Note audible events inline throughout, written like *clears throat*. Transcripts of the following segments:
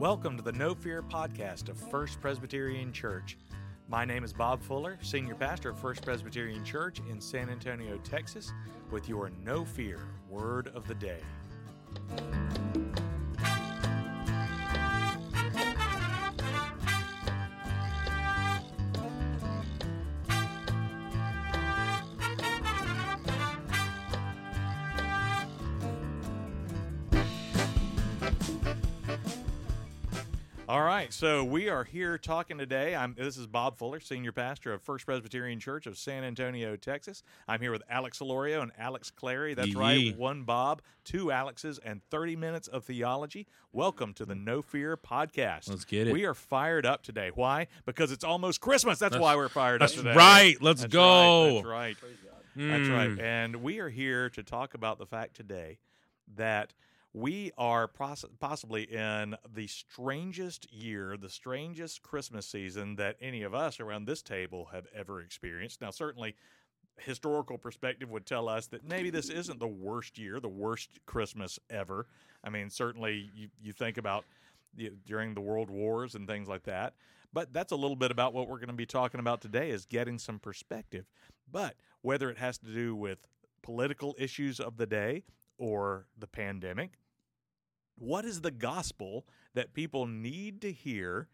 Welcome to the No Fear podcast of First Presbyterian Church. My name is Bob Fuller, Senior Pastor of First Presbyterian Church in San Antonio, Texas, with your No Fear Word of the Day. Right, so we are here talking today. I'm this is Bob Fuller, senior pastor of First Presbyterian Church of San Antonio, Texas. I'm here with Alex Solorio and Alex Clary. That's Yee. right, one Bob, two Alexes, and 30 minutes of theology. Welcome to the No Fear podcast. Let's get it. We are fired up today. Why? Because it's almost Christmas. That's, That's- why we're fired up today. right. Let's That's go. Right. That's right. That's right. Mm. And we are here to talk about the fact today that we are poss- possibly in the strangest year, the strangest Christmas season that any of us around this table have ever experienced. Now, certainly, historical perspective would tell us that maybe this isn't the worst year, the worst Christmas ever. I mean, certainly, you, you think about during the world wars and things like that. But that's a little bit about what we're going to be talking about today is getting some perspective. But whether it has to do with political issues of the day or the pandemic, what is the gospel that people need to hear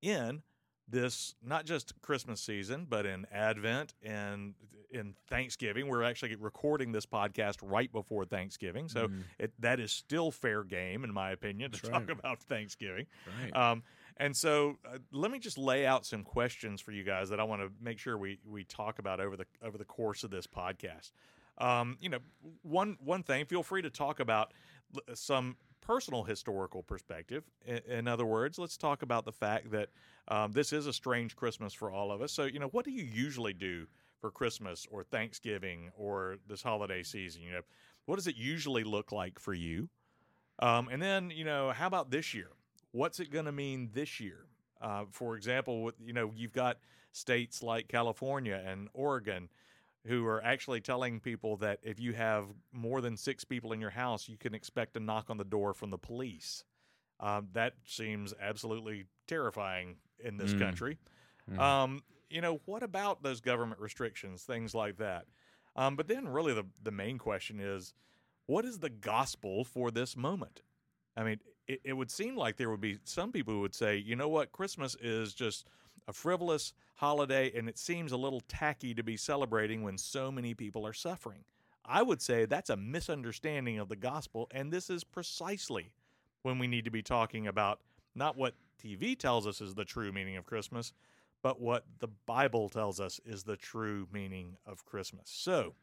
in this not just Christmas season, but in Advent and in Thanksgiving? We're actually recording this podcast right before Thanksgiving, so Mm. it, that is still fair game, in my opinion, to That's talk right. about Thanksgiving. Right. Um, and so, uh, let me just lay out some questions for you guys that I want to make sure we we talk about over the over the course of this podcast. Um, you know, one one thing. Feel free to talk about some personal historical perspective. In, other words, let's talk about the fact that um, this is a strange Christmas for all of us. So, you know, what do you usually do for Christmas or Thanksgiving or this holiday season? You know, what does it usually look like for you? Um, and then, you know, how about this year? What's it going to mean this year? Uh, for example, you know, you've got states like California and Oregon who are actually telling people that if you have more than six people in your house, you can expect a knock on the door from the police. Um, that seems absolutely terrifying in this Mm. country. Mm. Um, you know, what about those government restrictions, things like that? Um, but then, really, the the main question is, what is the gospel for this moment? I mean, it, it would seem like there would be some people who would say, you know what, Christmas is just a frivolous holiday, and it seems a little tacky to be celebrating when so many people are suffering. I would say that's a misunderstanding of the gospel, and this is precisely when we need to be talking about not what TV tells us is the true meaning of Christmas, but what the Bible tells us is the true meaning of Christmas. So,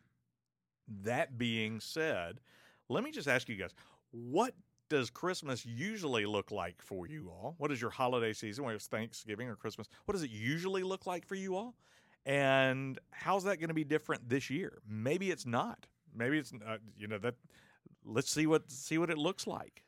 that being said, let me just ask you guys what does Christmas usually look like for you all? What is your holiday season, whether it's Thanksgiving or Christmas? What does it usually look like for you all? And how's that going to be different this year? Maybe it's not. Maybe it's uh, you know that. Let's see what see what it looks like.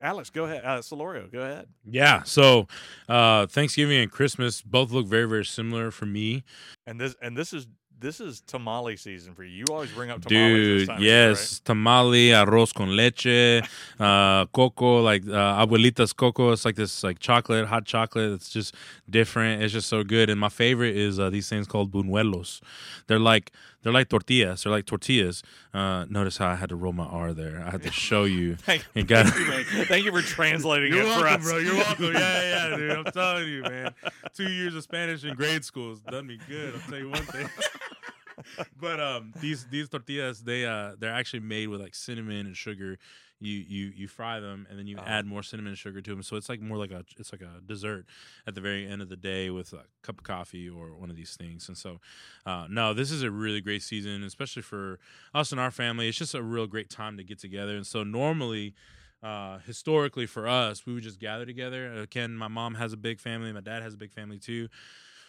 Alex, go ahead. Uh, Solorio, go ahead. yeah. So, uh, Thanksgiving and Christmas both look very, very similar for me. And this and this is this is tamale season for you. You always bring up tamales. this Dude, time of year, yes, tamale, arroz con leche, uh, coco, like uh, abuelita's coco. It's like this, like chocolate, hot chocolate. It's just different. It's just so good. And my favorite is uh, these things called buñuelos. They're like they're like tortillas. They're like tortillas. Uh, notice how I had to roll my R there. I had to show you. *laughs* Thank, You got thank you, man. Thank you for translating You're it for welcome, us. bro. You're welcome. Yeah, yeah, dude. I'm *laughs* telling you, man. Two years of Spanish in grade school has done me good. I'll tell you one thing. *laughs* but um, these these tortillas, they uh, they're actually made with like cinnamon and sugar. You you you fry them and then you Uh-huh. add more cinnamon sugar to them. So it's like more like a it's like a dessert at the very end of the day with a cup of coffee or one of these things. And so, uh, no, this is a really great season, especially for us and our family. It's just a real great time to get together. And so normally uh, historically for us, we would just gather together. Again, my mom has a big family, my dad has a big family too.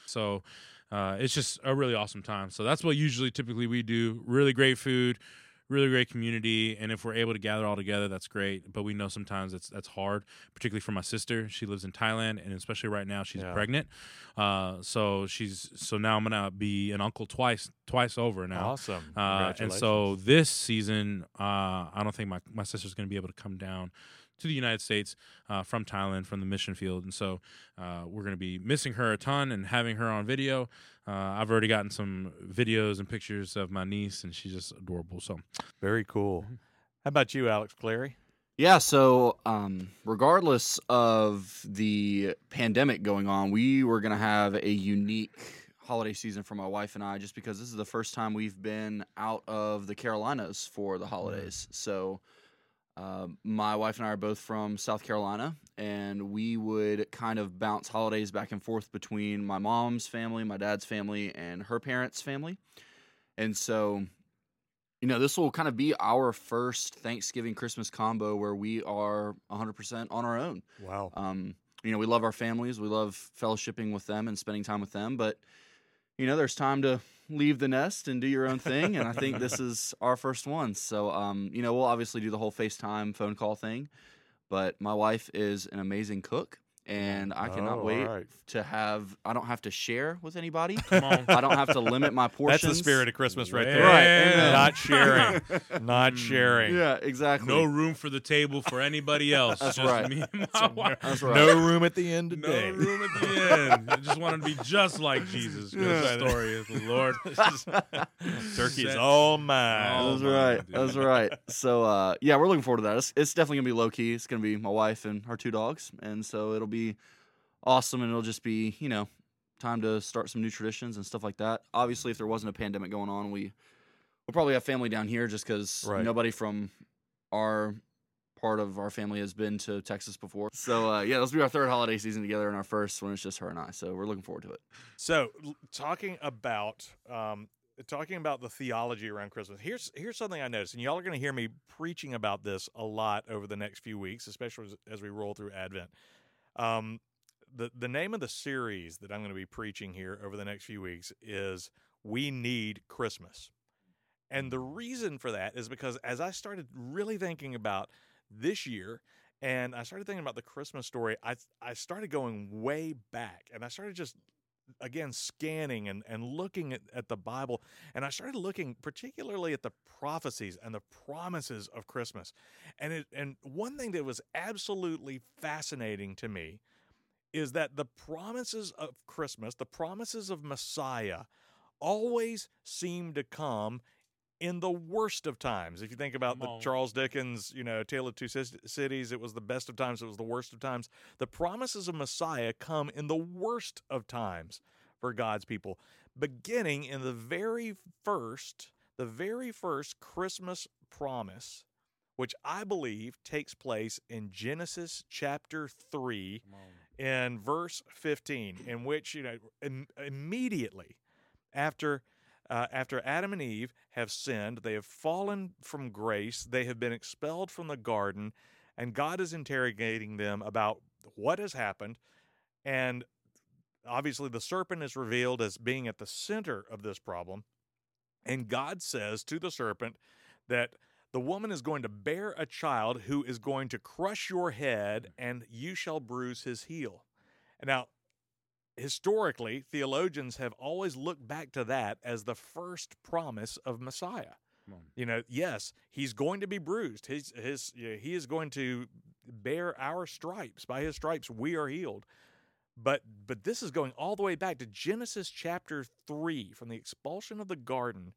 So uh, it's just a really awesome time. So that's what usually typically we do. Really great food, really great community, and if we're able to gather all together, that's great. But we know sometimes it's that's hard, particularly for my sister. She lives in Thailand, and especially right now, she's Yeah. pregnant. Uh, so she's so now I'm gonna be an uncle twice twice over now. Awesome. Uh, and so this season, uh, I don't think my, my sister's going to be able to come down to the United States uh, from Thailand, from the mission field. And so uh, we're going to be missing her a ton and having her on video. Uh, I've already gotten some videos and pictures of my niece, and she's just adorable. So very cool. How about you, Alex Clary? Yeah, so um, regardless of the pandemic going on, we were going to have a unique holiday season for my wife and I just because this is the first time we've been out of the Carolinas for the holidays. So uh, my wife and I are both from South Carolina, and we would kind of bounce holidays back and forth between my mom's family, my dad's family, and her parents' family. And so you know, this will kind of be our first Thanksgiving Christmas combo where we are 100% on our own. Wow. Um, you know, we love our families, we love fellowshipping with them and spending time with them, but you know, there's time to leave the nest and do your own thing, and I think this *laughs* is our first one. So, um, you know, we'll obviously do the whole FaceTime phone call thing, but my wife is an amazing cook. And I cannot Oh, wait alright. to have. I don't have to share with anybody. come on. I don't have to limit my portions. *laughs* That's the spirit of Christmas right Yeah. there. Right, amen. Not sharing. *laughs* Not Mm. sharing. Yeah, exactly. no room for the table for anybody else. That's just right. Me and my wife. That's right. No room at the end of the No day. room at the end. I just wanted to be just like Jesus. 'cause Yeah. The story is the Lord. *laughs* Turkey's Set- all mine. That's my right. dude. That's right. So uh, yeah, we're looking forward to that. It's, it's definitely gonna be low key. It's gonna be my wife and our two dogs, and so it'll be awesome, and it'll just be you know time to start some new traditions and stuff like that. Obviously, if there wasn't a pandemic going on, we we'll probably have family down here just because Right. nobody from our part of our family has been to Texas before. So uh, yeah, this will be our third holiday season together, and our first when it's just her and I. So we're looking forward to it. So, talking about um, talking about the theology around Christmas. Here's here's something I noticed, and y'all are going to hear me preaching about this a lot over the next few weeks, especially as, as we roll through Advent. Um, the the name of the series that I'm going to be preaching here over the next few weeks is "We Need Christmas," and the reason for that is because as I started really thinking about this year and I started thinking about the Christmas story, I I started going way back and I started just again scanning and, and looking at, at the Bible and I started looking particularly at the prophecies and the promises of Christmas. And it and one thing that was absolutely fascinating to me is that the promises of Christmas, the promises of Messiah, always seem to come in the worst of times. If you think about the. Charles Dickens, you know, Tale of Two Cities, it was the best of times, it was the worst of times. The promises of Messiah come in the worst of times for God's people, beginning in the very first, the very first Christmas promise, which I believe takes place in Genesis chapter 3 in verse 15 in which you know im- immediately after uh, after Adam and Eve have sinned, they have fallen from grace, they have been expelled from the garden, and God is interrogating them about what has happened. And obviously, the serpent is revealed as being at the center of this problem. And God says to the serpent that the woman is going to bear a child who is going to crush your head, and you shall bruise his heel. And now, historically, theologians have always looked back to that as the first promise of Messiah. You know, yes, he's going to be bruised. His his you know, he is going to bear our stripes. By his stripes we are healed. But but this is going all the way back to Genesis chapter 3 from the expulsion of the garden.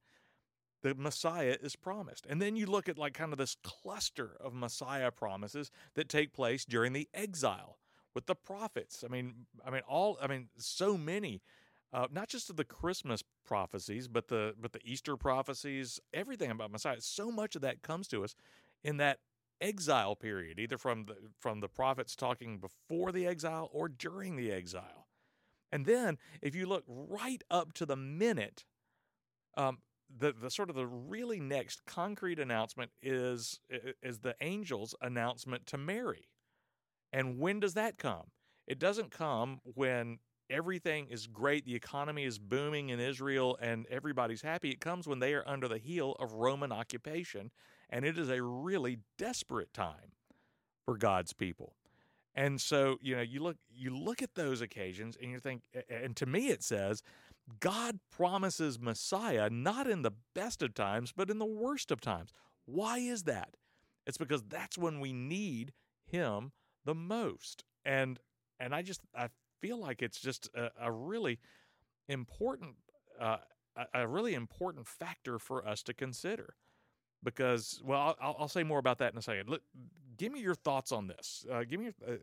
The Messiah is promised. And then you look at like kind of this cluster of Messiah promises that take place during the exile with the prophets. I mean, I mean all I mean so many uh, not just of the Christmas prophecies, but the but the Easter prophecies, everything about Messiah. So much of that comes to us in that exile period, either from the from the prophets talking before the exile or during the exile. And then, if you look right up to the minute, um, the the sort of the really next concrete announcement is is the angel's announcement to Mary. And when does that come? It doesn't come when everything is great, the economy is booming in Israel, and everybody's happy. It comes when they are under the heel of Roman occupation, and it is a really desperate time for God's people. And so, you know, you look you look at those occasions and you think and to me it says God promises Messiah not in the best of times, but in the worst of times. Why is that? It's because that's when we need him the most. And and I just I feel like it's just a, a really important uh, a, a really important factor for us to consider because well I'll, I'll say more about that in a second. Look, give me your thoughts on this. Uh, give me your, uh,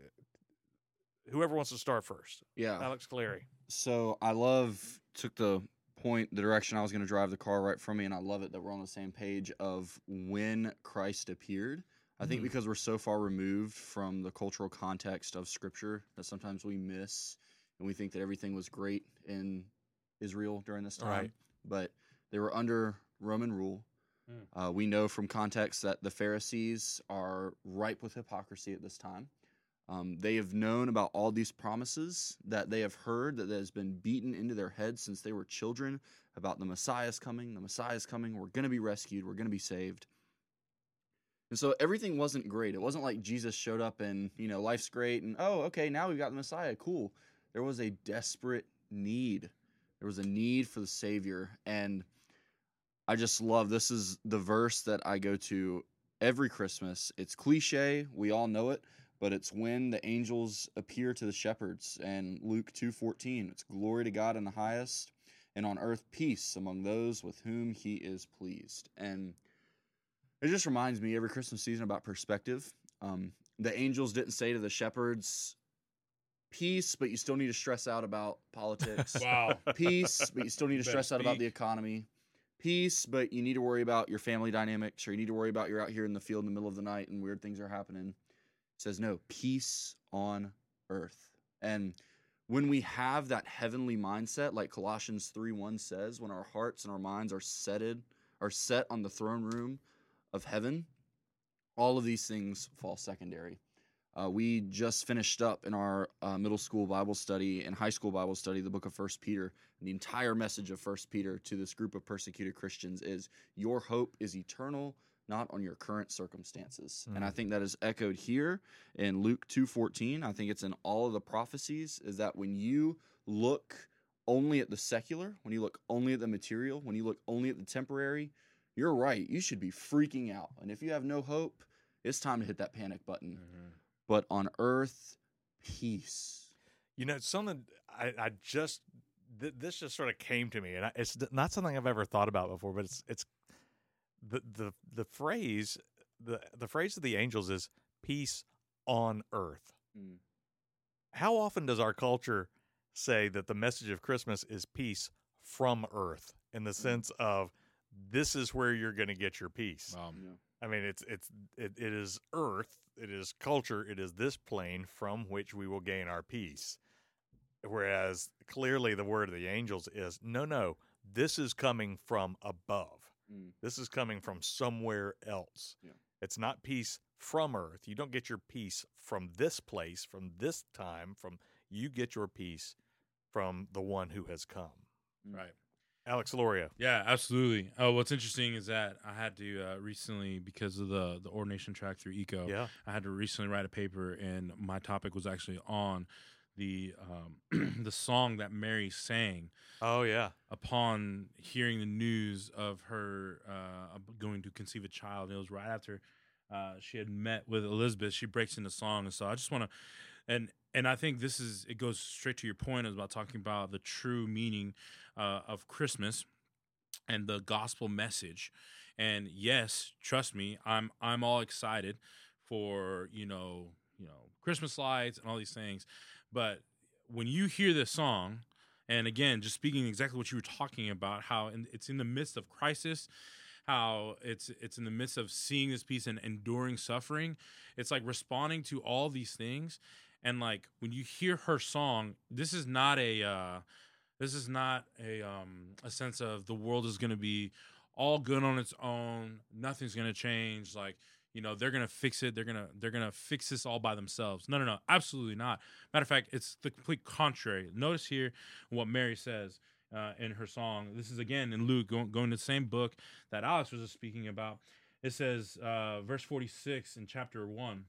whoever wants to start first. Yeah. Alex Clary. So I love took the point the direction I was going to drive the car right from me, and I love it that we're on the same page of when Christ appeared. I think Mhm. because we're so far removed from the cultural context of Scripture that sometimes we miss, and we think that everything was great in Israel during this time, Right. but they were under Roman rule. Mm. Uh, we know from context that the Pharisees are ripe with hypocrisy at this time. Um, they have known about all these promises that they have heard that has been beaten into their heads since they were children about the Messiah's coming. The Messiah's coming. We're going to be rescued. We're going to be saved. And so everything wasn't great. It wasn't like Jesus showed up and, you know, life's great and, oh, okay, now we've got the Messiah. Cool. There was a desperate need. There was a need for the Savior. And I just love this is the verse that I go to every Christmas. It's cliche, we all know it, but it's when the angels appear to the shepherds and Luke 2:14. It's glory to God in the highest and on earth peace among those with whom he is pleased. And it just reminds me every Christmas season about perspective. Um, the angels didn't say to the shepherds, peace, but you still need to stress out about politics *laughs* Wow. peace, but you still need to stress out about the economy. Peace, but you need to worry about your family dynamics, or you need to worry about you're out here in the field in the middle of the night and weird things are happening. It says no, peace on earth. And when we have that heavenly mindset, like Colossians 3 1 says, when our hearts and our minds are setted, are set on the throne room of heaven, all of these things fall secondary. Uh, we just finished up in our uh, middle school Bible study and high school Bible study the book of First Peter. And the entire message of First Peter to this group of persecuted Christians is your hope is eternal, not on your current circumstances. And I think that is echoed here in Luke 2:14. I think it's in all of the prophecies is that when you look only at the secular, when you look only at the material, when you look only at the temporary, you're right. You should be freaking out. And if you have no hope, it's time to hit that panic button Mhm. but on earth peace You know, something I, I just th- this just sort of came to me, and I, it's not something I've ever thought about before. But it's it's the the the phrase the the phrase of the angels is peace on earth. Mm. How often does our culture say that the message of Christmas is peace from earth in the sense of this is where you're going to get your peace? Wow. I mean, it's it's it, it is earth, it is culture, it is this plane from which we will gain our peace. Whereas clearly the word of the angels is no, no, this is coming from above. Mm. This is coming from somewhere else. Yeah. It's not peace from earth. You don't get your peace from this place, from this time, from you get your peace from the one who has come. Right. Alex Solorio. Yeah, absolutely. Oh, what's interesting is that I had to uh, recently, because of the the ordination track through ECO, Yeah. I had to recently write a paper, and my topic was actually on the um, *clears throat* the song that Mary sang Oh yeah. upon hearing the news of her uh, going to conceive a child. It was right after uh, she had met with Elizabeth. She breaks into song, and so I just want to, and and I think this is it goes straight to your point about talking about the true meaning uh, of Christmas and the gospel message. And yes, trust me, I'm I'm all excited for you know you know Christmas lights and all these things, but when you hear this song and again, just speaking exactly what you were talking about, how in, it's in the midst of crisis, how it's it's in the midst of seeing this peace and enduring suffering. It's like responding to all these things, and like when you hear her song, this is not a uh, this is not a um, a sense of the world is going to be all good on its own. Nothing's going to change. Like you know they're gonna fix it they're gonna they're gonna fix this all by themselves no no no absolutely not matter of fact it's the complete contrary notice here what mary says uh, in her song this is again in luke going, going to the same book that alex was just speaking about it says uh, verse 46 in chapter 1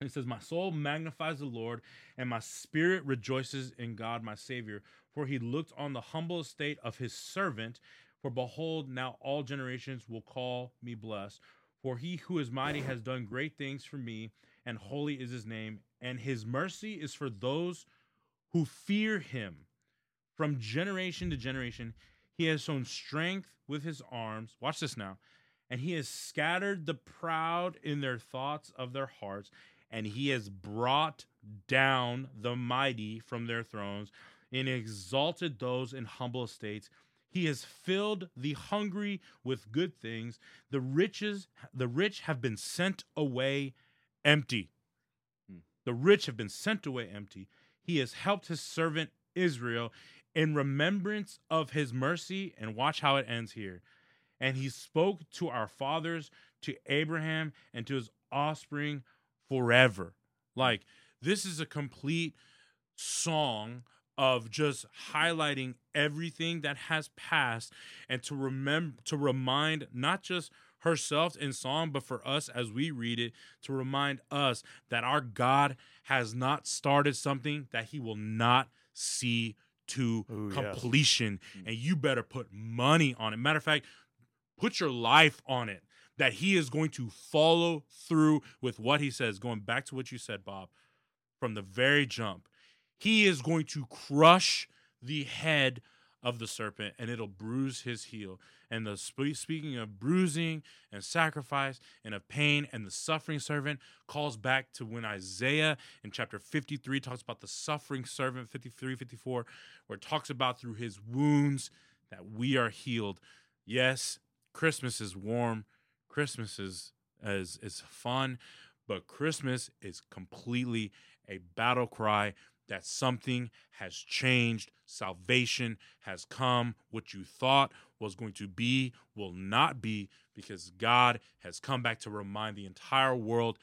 It says, My soul magnifies the Lord, and my spirit rejoices in God my Savior, for he looked on the humble estate of his servant. For behold, now all generations will call me blessed. For he who is mighty has done great things for me, and holy is his name, and his mercy is for those who fear him. From generation to generation, he has shown strength with his arms. Watch this now. And he has scattered the proud in their thoughts of their hearts, and he has brought down the mighty from their thrones and exalted those in humble estates. He has filled the hungry with good things. The riches the rich have been sent away empty. Hmm. The rich have been sent away empty. He has helped his servant Israel in remembrance of his mercy. And watch how it ends here. And he spoke to our fathers, to Abraham, and to his offspring forever. Like, this is a complete song of just highlighting everything that has passed and to remember to remind not just herself in song but for us as we read it to remind us that our God has not started something that he will not see to Ooh, yes. completion mm. and you better put money on it matter of fact put your life on it that he is going to follow through with what he says going back to what you said Bob from the very jump he is going to crush the head of the serpent and it'll bruise his heel. And the speaking of bruising and sacrifice and of pain and the suffering servant calls back to when Isaiah in chapter 53 talks about the suffering servant 53 54 where it talks about through his wounds that we are healed. Yes, Christmas is warm. Christmas is is is fun, but Christmas is completely a battle cry that something has changed. Salvation has come. What you thought was going to be will not be because God has come back to remind the entire world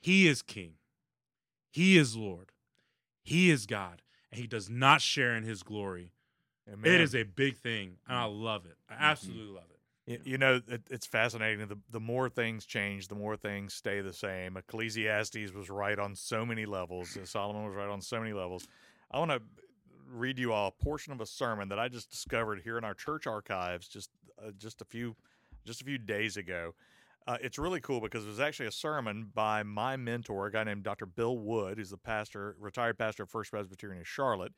He is King, He is Lord, He is God, and He does not share in His glory. Amen. It is a big thing, and I love it. I mm-hmm. absolutely love it. Y- You know, it, it's fascinating. The, the more things change, the more things stay the same. Ecclesiastes was right on so many levels. Solomon was right on so many levels. I want to read you all a portion of a sermon that I just discovered here in our church archives just uh, just a few just a few days ago. Uh, it's really cool because it was actually a sermon by my mentor, a guy named Dr. Bill Wood, who's the pastor, retired pastor of First Presbyterian in Charlotte,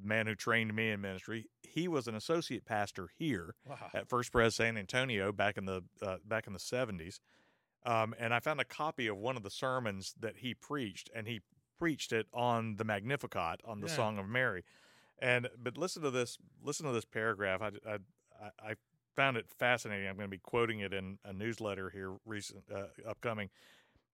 the man who trained me in ministry. He was an associate pastor here Wow. at First Pres San Antonio back in the uh, back in the seventies, um, and I found a copy of one of the sermons that he preached, and he preached it on the Magnificat on the Yeah. Song of Mary, and but listen to this listen to this paragraph. I I, I- I found it fascinating. I'm going to be quoting it in a newsletter here recent uh, upcoming.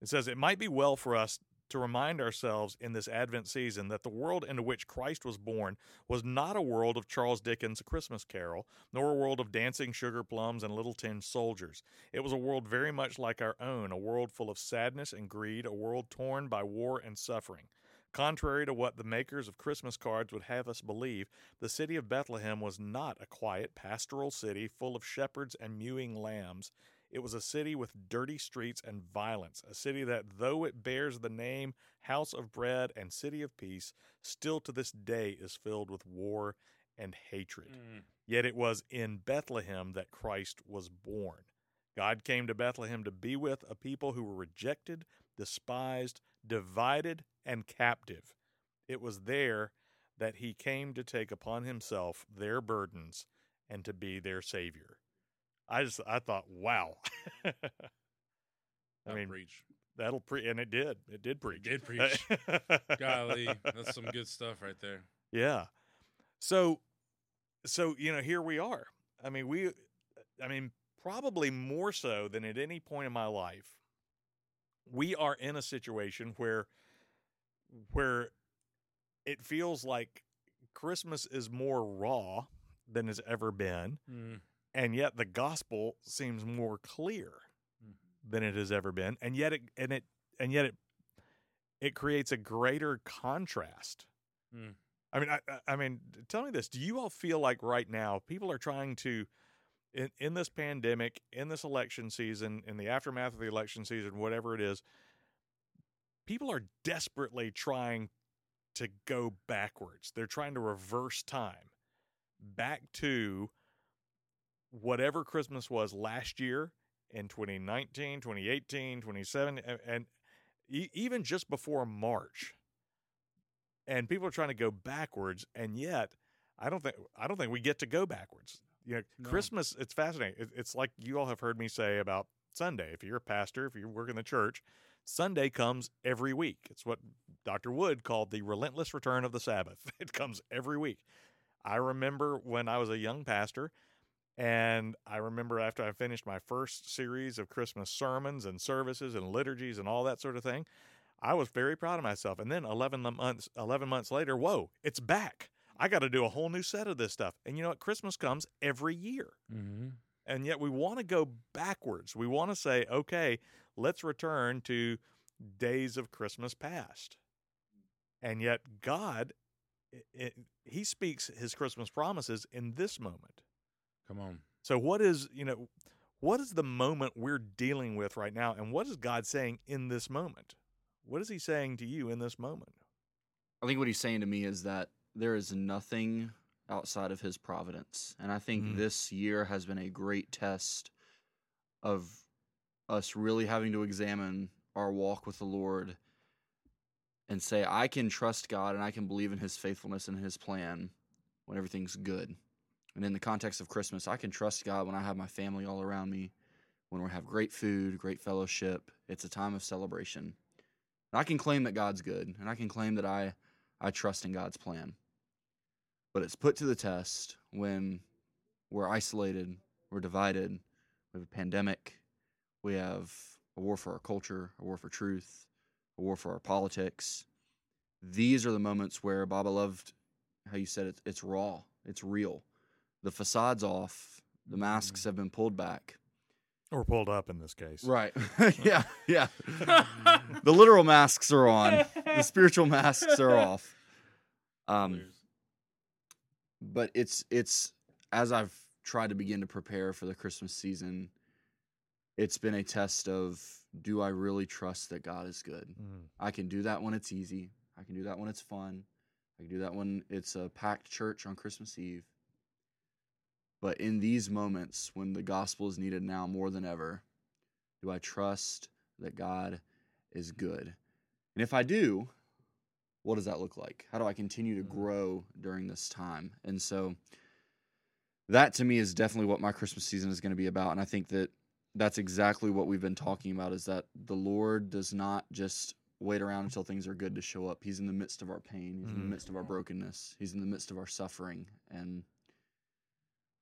It says it might be well for us to remind ourselves in this Advent season that the world into which Christ was born was not a world of Charles Dickens' Christmas Carol, nor a world of dancing sugar plums and little tin soldiers. It was a world very much like our own, a world full of sadness and greed, a world torn by war and suffering. Contrary to what the makers of Christmas cards would have us believe, the city of Bethlehem was not a quiet pastoral city full of shepherds and mewing lambs. It was a city with dirty streets and violence, a city that, though it bears the name House of Bread and City of Peace, still to this day is filled with war and hatred. Mm. Yet it was in Bethlehem that Christ was born. God came to Bethlehem to be with a people who were rejected, despised, divided, and captive. It was there that he came to take upon himself their burdens and to be their savior. I just I thought, wow. *laughs* I That'll mean, preach. that'll pre and it did. It did preach. did *laughs* preach. Golly, that's some good *laughs* stuff right there. Yeah. So so you know, here we are. I mean, we I mean, probably more so than at any point in my life. We are in a situation where where it feels like Christmas is more raw than it's ever been, Mm. And yet the gospel seems more clear Mm. than it has ever been. And yet it and it and yet it it creates a greater contrast. Mm. I mean, I- I mean, tell me this: Do you all feel like right now people are trying to, in in this pandemic, in this election season, in the aftermath of the election season, whatever it is, people are desperately trying to go backwards. They're trying to reverse time back to whatever Christmas was last year in 2019, 2018, 2017, and, and e- even just before March. And people are trying to go backwards, and yet I don't think I don't think we get to go backwards. You know, No. Christmas. It's fascinating. It, it's like you all have heard me say about Sunday. If you're a pastor, if you work in the church, Sunday comes every week. It's what Dr. Wood called the relentless return of the Sabbath. *laughs* It comes every week. I remember when I was a young pastor, and I remember after I finished my first series of Christmas sermons and services and liturgies and all that sort of thing, I was very proud of myself. And then 11 months 11 months later, whoa, it's back. I got to do a whole new set of this stuff. And you know what? Christmas comes every year. Mm-hmm. And yet we want to go backwards. We want to say, okay, let's return to days of Christmas past. And yet God, i i he speaks his Christmas promises in this moment. Come on. So what is, you know, what is the moment we're dealing with right now and what is God saying in this moment? What is he saying to you in this moment? I think what he's saying to me is that there is nothing outside of his providence. And I think Mm. this year has been a great test of us really having to examine our walk with the Lord and say, I can trust God and I can believe in his faithfulness and his plan when everything's good. And in the context of Christmas, I can trust God when I have my family all around me, when we have great food, great fellowship. It's a time of celebration. And I can claim that God's good, and I can claim that I, I trust in God's plan. But it's put to the test when we're isolated, we're divided, we have a pandemic, we have a war for our culture, a war for truth, a war for our politics. These are the moments where Baba loved how you said it, it's raw, it's real. The facade's off, the masks have been pulled back. Or pulled up in this case. Right. *laughs* *laughs* yeah, yeah. *laughs* the literal masks are on. The spiritual masks are off. Um, but it's it's as I've tried to begin to prepare for the Christmas season, it's been a test of do I really trust that God is good? Mm. I can do that when it's easy. I can do that when it's fun. I can do that when it's a packed church on Christmas Eve. But in these moments when the gospel is needed now more than ever, do I trust that God is good? And if I do, what does that look like? How do I continue to Mhm. grow during this time? And so that to me is definitely what my Christmas season is going to be about. And I think that that's exactly what we've been talking about is that the Lord does not just wait around until things are good to show up. He's in the midst of our pain, he's in the Mm. midst of our brokenness, he's in the midst of our suffering. And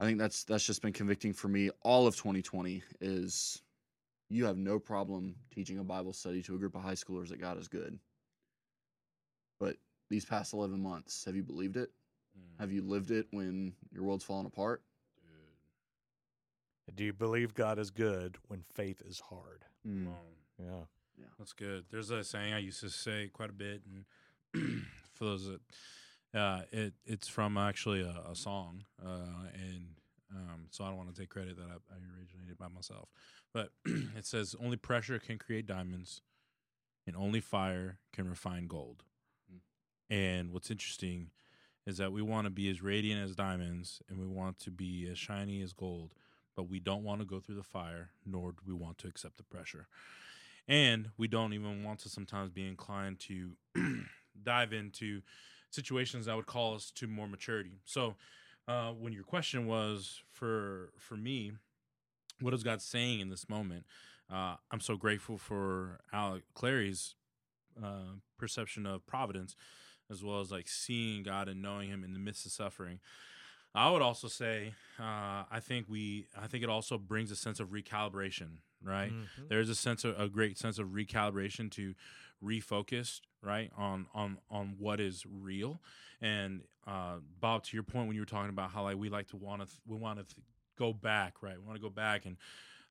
I think that's that's just been convicting for me all of 2020 is you have no problem teaching a Bible study to a group of high schoolers that God is good. But these past 11 months, have you believed it? Mm. Have you lived it when your world's falling apart? Do you believe God is good when faith is hard? Come Mm. on. Yeah. That's good. There's a saying I used to say quite a bit, and *clears throat* for those that, uh, it it's from actually a, a song, uh, and um, so I don't want to take credit that I, I originated by myself, but *clears throat* it says only pressure can create diamonds, and only fire can refine gold. Mm. And what's interesting is that we want to be as radiant as diamonds, and we want to be as shiny as gold, but we don't want to go through the fire, nor do we want to accept the pressure and we don't even want to sometimes be inclined to *clears throat* dive into situations that would call us to more maturity. So uh, when your question was for for me what is god saying in this moment? Uh, i'm so grateful for alex clary's uh, perception of providence as well as like seeing god and knowing him in the midst of suffering. I would also say uh, i think we i think it also brings a sense of recalibration right? Mhm. there's a sense of a great sense of recalibration to refocus right on on on what is real. And uh bob to your point when you were talking about how like we like to want to th- we want to th- go back right? We want to go back and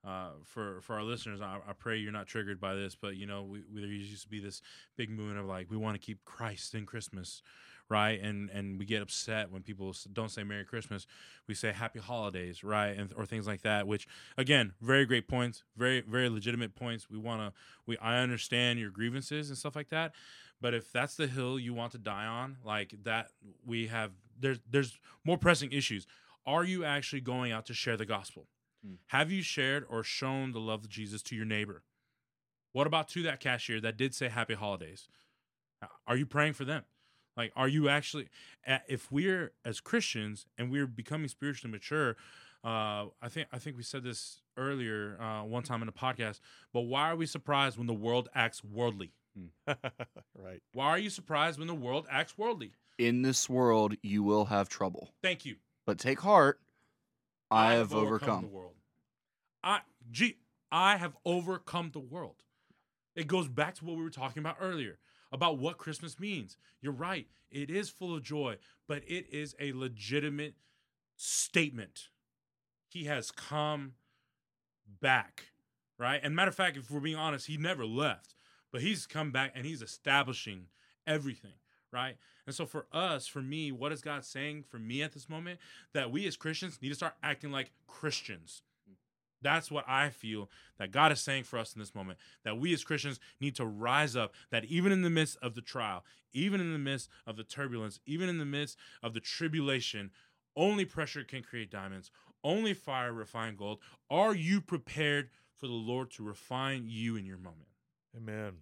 uh, for for our listeners, I, I pray you're not triggered by this, but you know, we, we, there used to be this big movement of like we want to keep Christ in Christmas, right? And and we get upset when people don't say Merry Christmas. We say Happy Holidays, right? And or things like that. Which again, very great points, very very legitimate points. We want to we I understand your grievances and stuff like that. But if that's the hill you want to die on, like that, we have there's there's more pressing issues. Are you actually going out to share the gospel? Hmm. Have you shared or shown the love of Jesus to your neighbor? What about to that cashier that did say Happy Holidays? Are you praying for them? Like, are you actually? If we're as Christians and we're becoming spiritually mature, uh, I think I think we said this earlier uh, one time in a podcast. But why are we surprised when the world acts worldly? *laughs* right. Why are you surprised when the world acts worldly? In this world, you will have trouble, Thank you. but take heart. I, have overcome. the world. I gee, I have overcome the world. It goes back to what we were talking about earlier about what Christmas means. You're right. It is full of joy, but it is a legitimate statement. He has come back, right? And matter of fact, if we're being honest, he never left, but he's come back and he's establishing everything, right? And so for us, for me, what is God saying for me at this moment? That we as Christians need to start acting like Christians. That's what I feel that God is saying for us in this moment. That we as Christians need to rise up, that even in the midst of the trial, even in the midst of the turbulence, even in the midst of the tribulation, only pressure can create diamonds, only fire refine gold. Are you prepared for the Lord to refine you in your moment? Amen.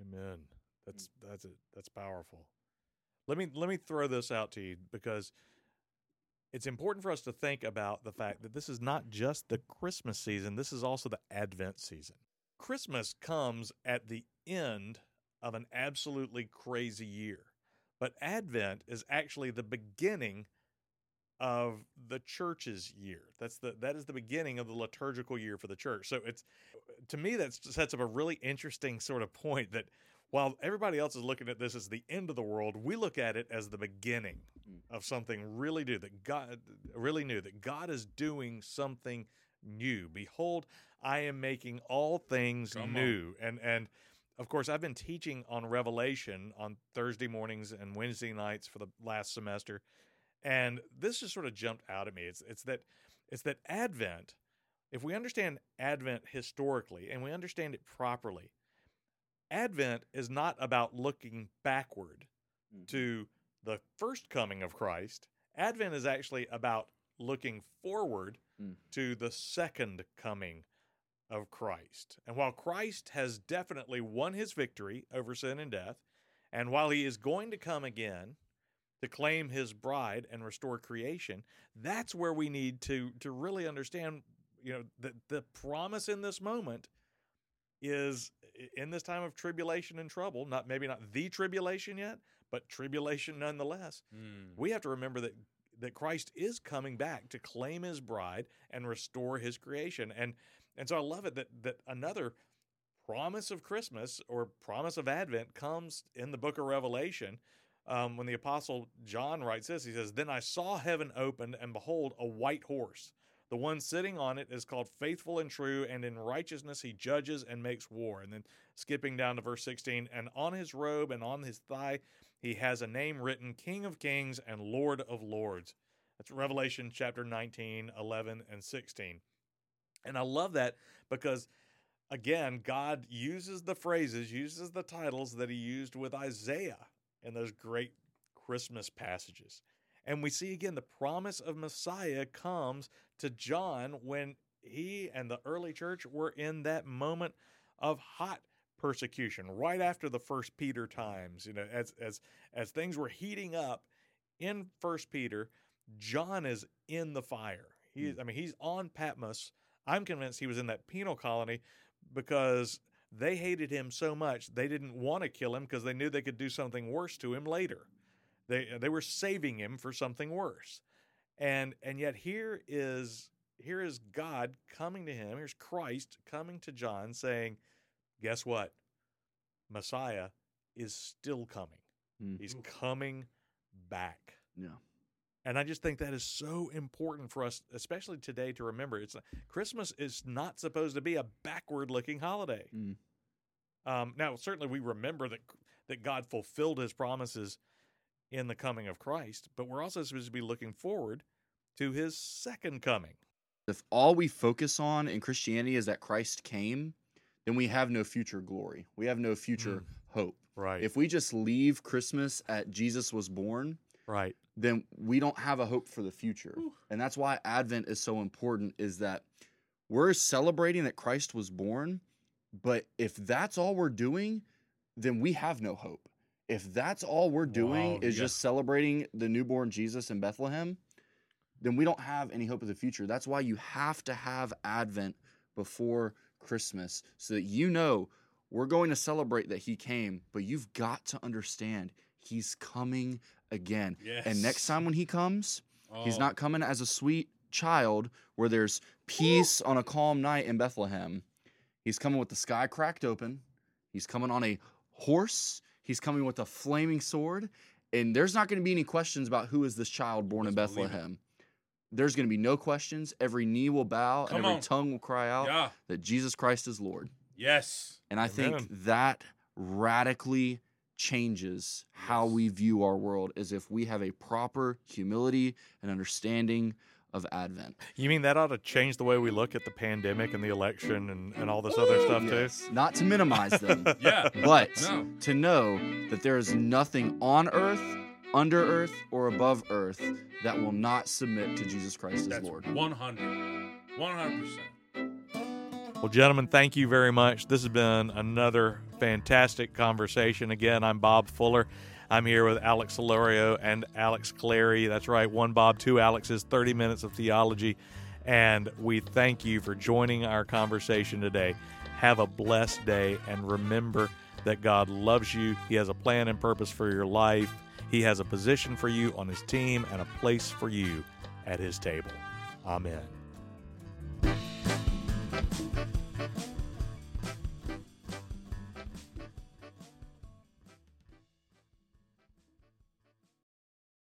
Amen. That's that's it. That's powerful. Let me let me throw this out to you because it's important for us to think about the fact that this is not just the Christmas season, this is also the Advent season. Christmas comes at the end of an absolutely crazy year. But Advent is actually the beginning of the church's year. That's the that is the beginning of the liturgical year for the church. So it's to me that sets up a really interesting sort of point that while everybody else is looking at this as the end of the world, we look at it as the beginning. Of something really new that God really new that God is doing something new. Behold, I am making all things Come on. new. And and of course, I've been teaching on Revelation on Thursday mornings and Wednesday nights for the last semester, and this just sort of jumped out at me. It's it's that it's that Advent. If we understand Advent historically and we understand it properly, Advent is not about looking backward Mhm. to the first coming of Christ. Advent is actually about looking forward Mm. to the second coming of Christ. And while Christ has definitely won his victory over sin and death, and while he is going to come again to claim his bride and restore creation, that's where we need to to really understand, you know, that the promise in this moment is in this time of tribulation and trouble, not maybe not the tribulation yet, but tribulation nonetheless we have to remember that that Christ is coming back to claim his bride and restore his creation. And and so I love it that that another promise of Christmas or promise of Advent comes in the book of Revelation. Um, when the apostle John writes this, he says, Then I saw heaven opened, and behold, a white horse. The one sitting on it is called faithful and true, and in righteousness he judges and makes war. And then skipping down to verse 16, and on his robe and on his thigh he has a name written King of Kings and Lord of Lords. That's Revelation chapter 19, 11, and 16. And I love that because, again, God uses the phrases, uses the titles that he used with Isaiah in those great Christmas passages. And we see again the promise of Messiah comes to John when he and the early church were in that moment of hot persecution right after the first Peter times, you know, as as as things were heating up in first Peter, John is in the fire. He is, hmm. I mean, he's on Patmos. I'm convinced he was in that penal colony because they hated him so much they didn't want to kill him because they knew they could do something worse to him later. They they were saving him for something worse. And and yet here is here is God coming to him. Here's Christ coming to John saying, "Guess what? Messiah is still coming. Mm. He's coming back." Yeah. And I just think that is so important for us, especially today, to remember. It's Christmas is not supposed to be a backward-looking holiday. Mm. Um, now, certainly, we remember that that God fulfilled His promises in the coming of Christ, but we're also supposed to be looking forward to his second coming. If all we focus on in Christianity is that Christ came, then we have no future glory. We have no future mm. hope. Right. If we just leave Christmas at Jesus was born, right. then we don't have a hope for the future. And that's why Advent is so important is that we're celebrating that Christ was born, but if that's all we're doing, then we have no hope. If that's all we're doing Wow, is yeah. just celebrating the newborn Jesus in Bethlehem, then we don't have any hope of the future. That's why you have to have Advent before Christmas so that you know we're going to celebrate that he came, but you've got to understand he's coming again. And next time when he comes, he's Oh, not coming as a sweet child where there's peace on a calm night in Bethlehem. He's coming with the sky cracked open. He's coming on a horse. He's coming with a flaming sword. And there's not going to be any questions about who is this child born in Let's it. Bethlehem. There's going to be no questions. Every knee will bow Come and every on. tongue will cry out Yeah. that Jesus Christ is Lord. Yes. And I Amen. think that radically changes how Yes. we view our world as if we have a proper humility and understanding of Advent. You mean that ought to change the way we look at the pandemic and the election and, and all this other stuff Yes. Not to minimize them, *laughs* Yeah. but No. to know that there is nothing on earth, under earth, or above earth that will not submit to Jesus Christ as That's Lord. 100. 100%. Well, gentlemen, thank you very much. This has been another fantastic conversation. Again, I'm Bob Fuller. I'm here with Alex Solorio and Alex Clary. That's right, one Bob, two Alexes, 30 minutes of theology. And we thank you for joining our conversation today. Have a blessed day and remember that God loves you. He has a plan and purpose for your life. He has a position for you on His team and a place for you at His table. Amen.